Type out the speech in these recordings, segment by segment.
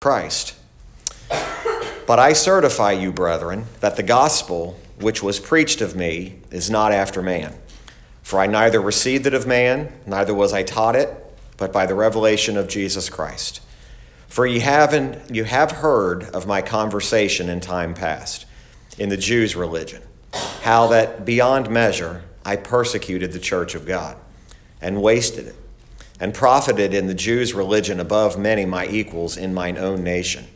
Christ. But I certify you, brethren, that the gospel which was preached of me is not after man. For I neither received it of man, neither was I taught it, but by the revelation of Jesus Christ. For ye have, in, you have heard of my conversation in time past, in the Jews' religion, how that beyond measure I persecuted the church of God, and wasted it and profited in the Jews' religion above many my equals in mine own nation,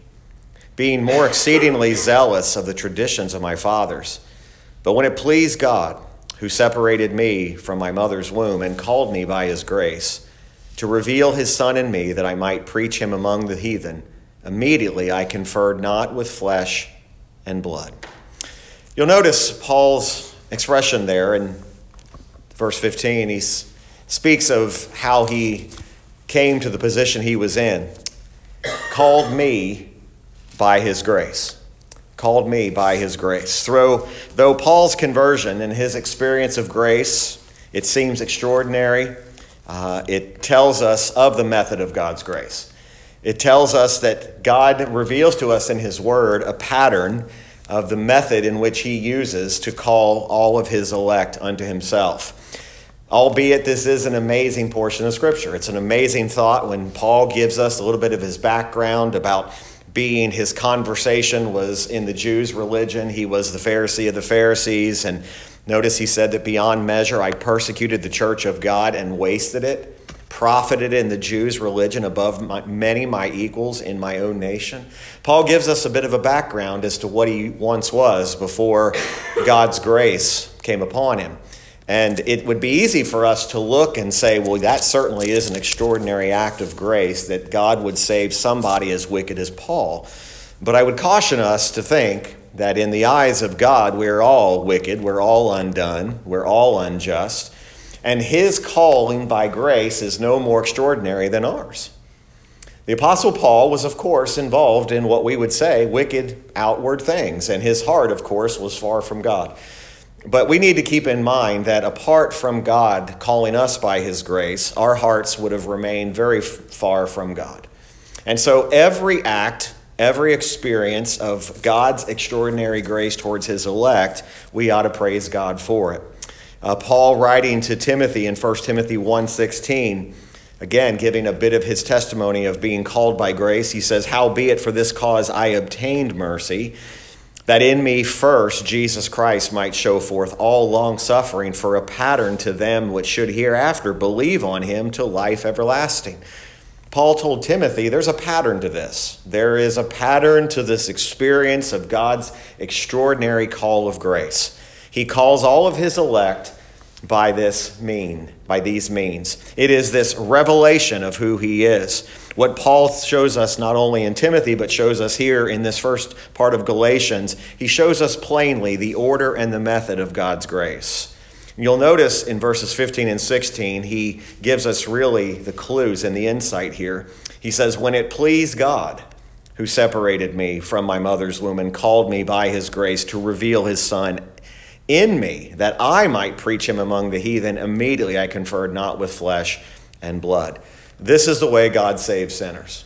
being more exceedingly zealous of the traditions of my fathers. But when it pleased God, who separated me from my mother's womb and called me by his grace, to reveal his Son in me that I might preach him among the heathen, immediately I conferred not with flesh and blood. You'll notice Paul's expression there in verse 15. He's speaks of how he came to the position he was in. Called me by his grace. Called me by his grace. Though, though Paul's conversion and his experience of grace, it seems extraordinary, uh, it tells us of the method of God's grace. It tells us that God reveals to us in his word a pattern of the method in which he uses to call all of his elect unto himself albeit this is an amazing portion of Scripture. It's an amazing thought when Paul gives us a little bit of his background about being his conversation was in the Jews' religion. He was the Pharisee of the Pharisees. And notice he said that beyond measure I persecuted the church of God and wasted it, profited in the Jews' religion above my, many my equals in my own nation. Paul gives us a bit of a background as to what he once was before God's grace came upon him. And it would be easy for us to look and say, well, that certainly is an extraordinary act of grace that God would save somebody as wicked as Paul. But I would caution us to think that in the eyes of God, we're all wicked, we're all undone, we're all unjust, and his calling by grace is no more extraordinary than ours. The Apostle Paul was, of course, involved in what we would say wicked outward things, and his heart, of course, was far from God. But we need to keep in mind that apart from God calling us by His grace, our hearts would have remained very far from God. And so every act, every experience of God's extraordinary grace towards His elect, we ought to praise God for it. Uh, Paul writing to Timothy in 1 Timothy 1:16, again giving a bit of his testimony of being called by grace, he says, "Howbeit for this cause I obtained mercy." That in me first Jesus Christ might show forth all long suffering for a pattern to them which should hereafter believe on him to life everlasting. Paul told Timothy, there's a pattern to this. There is a pattern to this experience of God's extraordinary call of grace. He calls all of his elect by this mean, by these means. It is this revelation of who he is. What Paul shows us not only in Timothy, but shows us here in this first part of Galatians, he shows us plainly the order and the method of God's grace. You'll notice in verses 15 and 16, he gives us really the clues and the insight here. He says, When it pleased God, who separated me from my mother's womb and called me by his grace to reveal his Son in me, that I might preach him among the heathen, immediately I conferred not with flesh and blood. This is the way God saves sinners.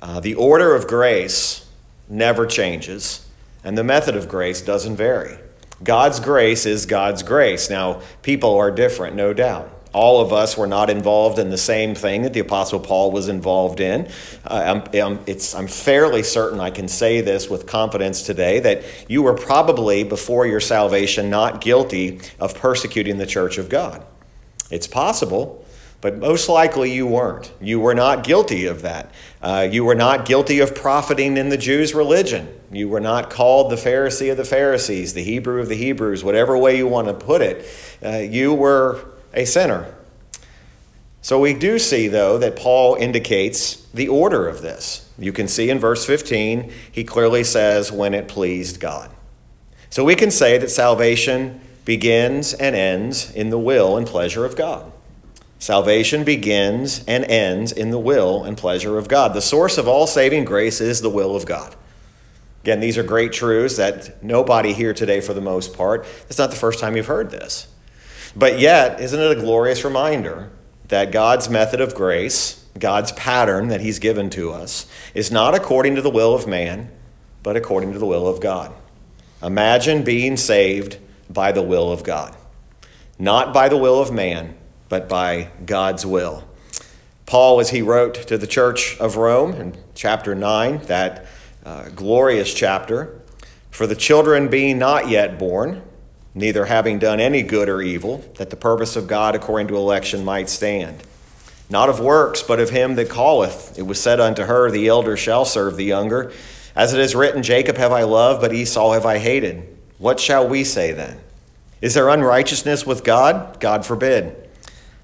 Uh, the order of grace never changes, and the method of grace doesn't vary. God's grace is God's grace. Now, people are different, no doubt. All of us were not involved in the same thing that the Apostle Paul was involved in. Uh, I'm, I'm, I'm fairly certain I can say this with confidence today that you were probably, before your salvation, not guilty of persecuting the church of God. It's possible, but most likely you weren't. You were not guilty of that. Uh, you were not guilty of profiting in the Jews' religion. You were not called the Pharisee of the Pharisees, the Hebrew of the Hebrews, whatever way you want to put it. Uh, you were a sinner. So we do see, though, that Paul indicates the order of this. You can see in verse 15, he clearly says, when it pleased God. So we can say that salvation begins and ends in the will and pleasure of God. Salvation begins and ends in the will and pleasure of God. The source of all saving grace is the will of God. Again, these are great truths that nobody here today, for the most part, it's not the first time you've heard this. But yet, isn't it a glorious reminder that God's method of grace, God's pattern that He's given to us, is not according to the will of man, but according to the will of God. Imagine being saved by the will of God, not by the will of man, but by God's will. Paul, as he wrote to the church of Rome in chapter 9, that uh, glorious chapter, for the children being not yet born, neither having done any good or evil, that the purpose of God according to election might stand. Not of works, but of him that calleth. It was said unto her, The elder shall serve the younger. As it is written, Jacob have I loved, but Esau have I hated. What shall we say then? Is there unrighteousness with God? God forbid.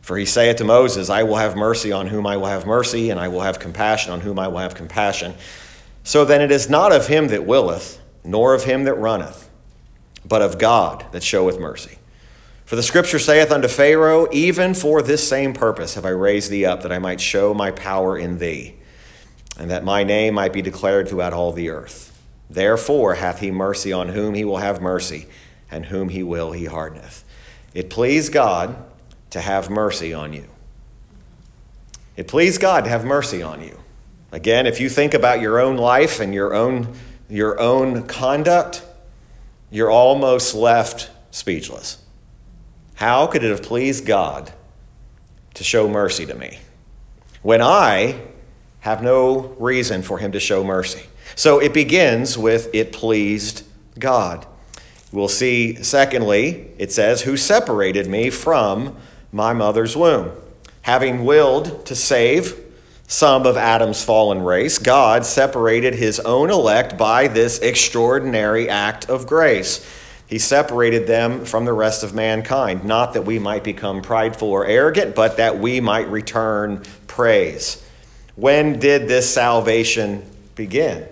For he saith to Moses, I will have mercy on whom I will have mercy, and I will have compassion on whom I will have compassion. So then it is not of him that willeth, nor of him that runneth, but of God that showeth mercy. For the scripture saith unto Pharaoh, Even for this same purpose have I raised thee up, that I might show my power in thee, and that my name might be declared throughout all the earth. Therefore hath he mercy on whom he will have mercy, and whom he will he hardeneth. It pleased God to have mercy on you. It pleased God to have mercy on you. Again, if you think about your own life and your own, your own conduct, you're almost left speechless. How could it have pleased God to show mercy to me when I have no reason for him to show mercy? So it begins with it pleased God. We'll see, secondly, it says, Who separated me from my mother's womb? Having willed to save some of Adam's fallen race, God separated his own elect by this extraordinary act of grace. He separated them from the rest of mankind, not that we might become prideful or arrogant, but that we might return praise. When did this salvation begin?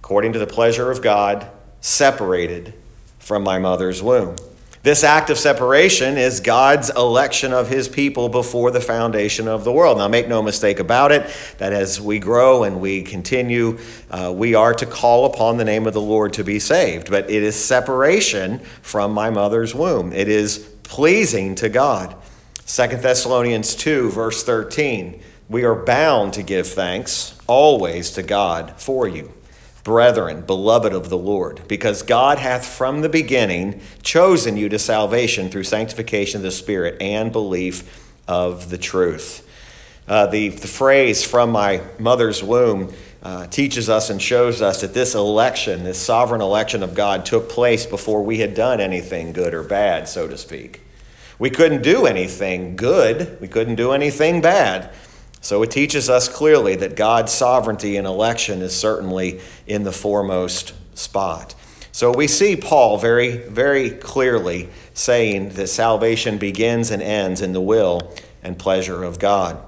According to the pleasure of God, separated from my mother's womb. This act of separation is God's election of his people before the foundation of the world. Now, make no mistake about it, that as we grow and we continue, uh, we are to call upon the name of the Lord to be saved. But it is separation from my mother's womb, it is pleasing to God. 2 Thessalonians 2, verse 13. We are bound to give thanks always to God for you Brethren, beloved of the Lord, because God hath from the beginning chosen you to salvation through sanctification of the Spirit and belief of the truth. Uh, the, the phrase from my mother's womb uh, teaches us and shows us that this election, this sovereign election of God, took place before we had done anything good or bad, so to speak. We couldn't do anything good, we couldn't do anything bad. So it teaches us clearly that God's sovereignty in election is certainly in the foremost spot. So we see Paul very, very clearly saying that salvation begins and ends in the will and pleasure of God.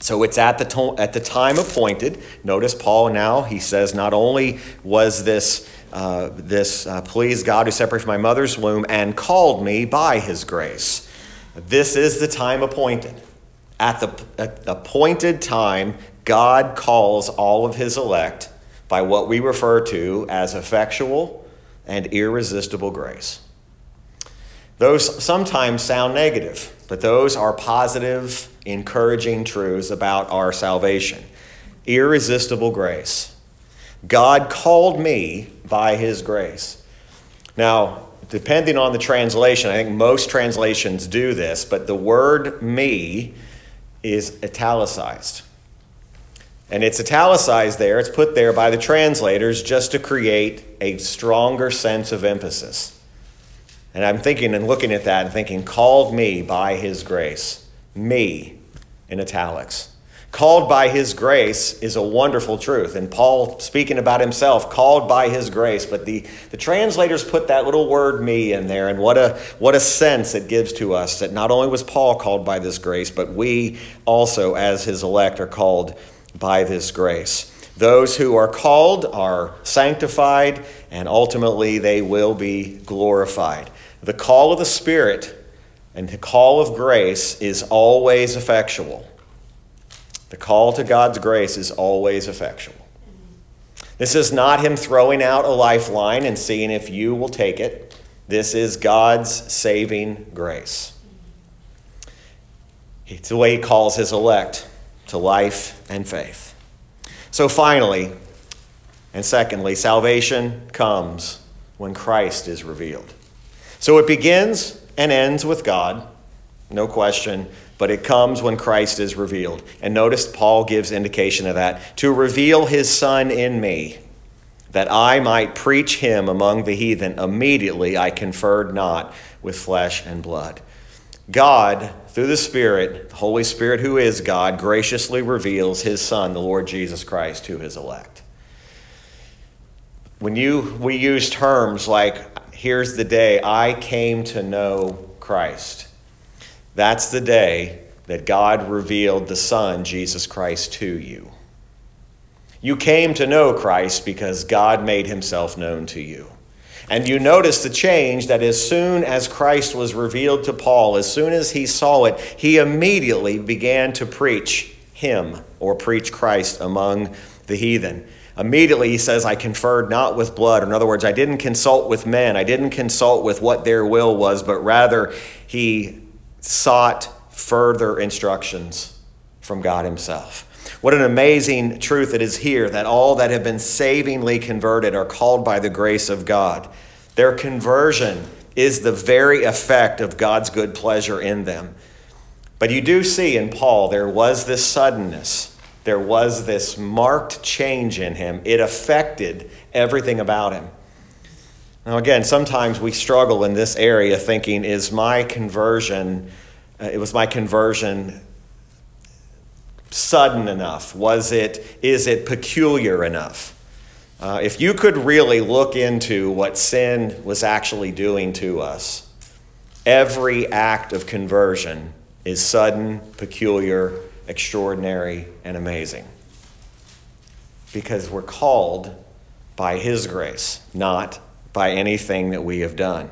So it's at the, to- at the time appointed. Notice Paul now, he says, not only was this, uh, this uh, please God who separated my mother's womb and called me by his grace. This is the time appointed. At the, at appointed time, God calls all of his elect by what we refer to as effectual and irresistible grace. Those sometimes sound negative, but those are positive, encouraging truths about our salvation. Irresistible grace. God called me by his grace. Now, depending on the translation, I think most translations do this, but the word me is italicized. And it's italicized there, it's put there by the translators just to create a stronger sense of emphasis. And I'm thinking and looking at that and thinking, called me by his grace. Me in italics. Called by his grace is a wonderful truth. And Paul, speaking about himself, called by his grace. But the, the translators put that little word me in there, and what a, what a sense it gives to us that not only was Paul called by this grace, but we also, as his elect, are called by this grace. Those who are called are sanctified, and ultimately they will be glorified. The call of the Spirit and the call of grace is always effectual. The call to God's grace is always effectual. This is not Him throwing out a lifeline and seeing if you will take it. This is God's saving grace. It's the way He calls His elect. to life and faith. So, finally, and secondly, salvation comes when Christ is revealed. So it begins and ends with God, no question, but it comes when Christ is revealed. And notice Paul gives indication of that to reveal his Son in me, that I might preach him among the heathen. Immediately I conferred not with flesh and blood. God, through the Spirit, the Holy Spirit, who is God, graciously reveals his Son, the Lord Jesus Christ, to his elect. When you we use terms like here's the day I came to know Christ. That's the day that God revealed the Son, Jesus Christ, to you. You came to know Christ because God made himself known to you. And you notice the change that as soon as Christ was revealed to Paul, as soon as he saw it, he immediately began to preach him or preach Christ among the heathen. Immediately he says, I conferred not with blood. In other words, I didn't consult with men. I didn't consult with what their will was, but rather he sought further instructions from God himself. What an amazing truth it is here that all that have been savingly converted are called by the grace of God. Their conversion is the very effect of God's good pleasure in them. But you do see in Paul, there was this suddenness there was this marked change in him. It affected everything about him. Now, again, sometimes we struggle in this area thinking, is my conversion, uh, it was my conversion sudden enough? Was it, is it peculiar enough? Uh, if you could really look into what sin was actually doing to us, every act of conversion is sudden, peculiar, extraordinary, and amazing. Because we're called by His grace, not by anything that we have done.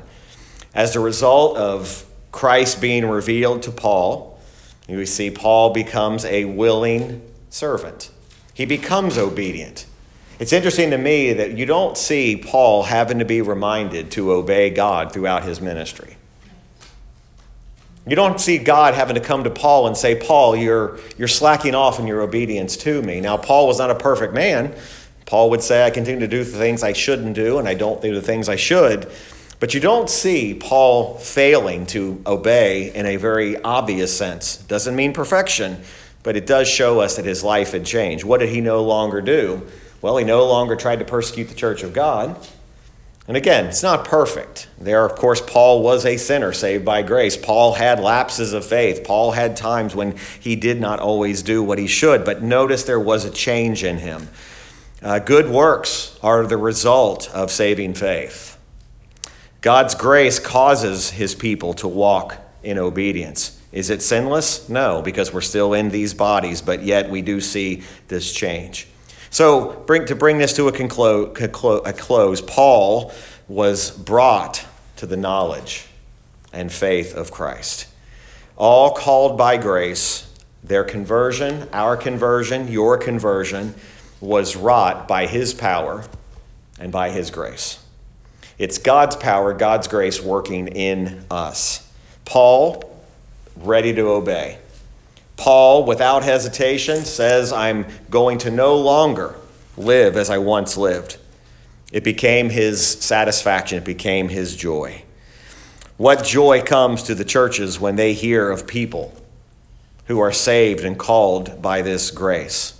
As a result of Christ being revealed to Paul, we see Paul becomes a willing servant. He becomes obedient. It's interesting to me that you don't see Paul having to be reminded to obey God throughout his ministry. You don't see God having to come to Paul and say, Paul, you're, you're slacking off in your obedience to me. Now, Paul was not a perfect man. Paul would say, I continue to do the things I shouldn't do, and I don't do the things I should. But you don't see Paul failing to obey in a very obvious sense. Doesn't mean perfection, but it does show us that his life had changed. What did he no longer do? Well, he no longer tried to persecute the church of God. And again, it's not perfect. There, of course, Paul was a sinner saved by grace. Paul had lapses of faith. Paul had times when he did not always do what he should. But notice there was a change in him. Uh, good works are the result of saving faith. God's grace causes his people to walk in obedience. Is it sinless? No, because we're still in these bodies, but yet we do see this change. So, bring, to bring this to a, conclo- a close, Paul was brought to the knowledge and faith of Christ. All called by grace, their conversion, our conversion, your conversion, was wrought by his power and by his grace. It's God's power, God's grace working in us. Paul, ready to obey. Paul, without hesitation, says, I'm going to no longer live as I once lived. It became his satisfaction, it became his joy. What joy comes to the churches when they hear of people who are saved and called by this grace?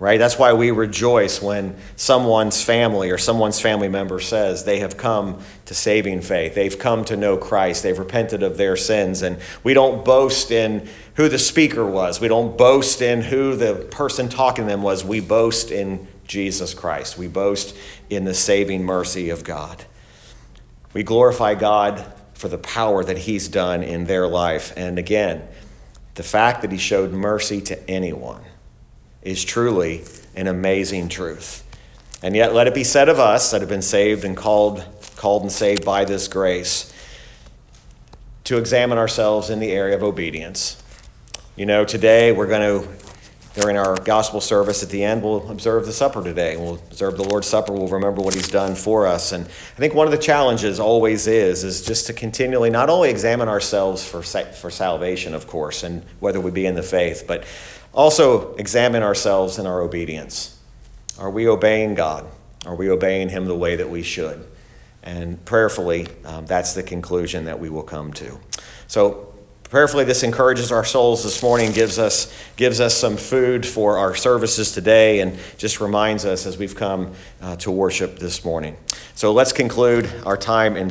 Right? That's why we rejoice when someone's family or someone's family member says they have come to saving faith. They've come to know Christ. They've repented of their sins. And we don't boast in who the speaker was, we don't boast in who the person talking to them was. We boast in Jesus Christ. We boast in the saving mercy of God. We glorify God for the power that He's done in their life. And again, the fact that He showed mercy to anyone is truly an amazing truth. And yet, let it be said of us that have been saved and called, called and saved by this grace to examine ourselves in the area of obedience. You know, today we're going to, during our gospel service at the end, we'll observe the supper today. We'll observe the Lord's Supper. We'll remember what He's done for us. And I think one of the challenges always is, is just to continually not only examine ourselves for, for salvation, of course, and whether we be in the faith, but Also, examine ourselves in our obedience. Are we obeying God? Are we obeying Him the way that we should? And prayerfully, um, that's the conclusion that we will come to. So, prayerfully, this encourages our souls this morning, gives us, gives us some food for our services today, and just reminds us as we've come uh, to worship this morning. So, let's conclude our time in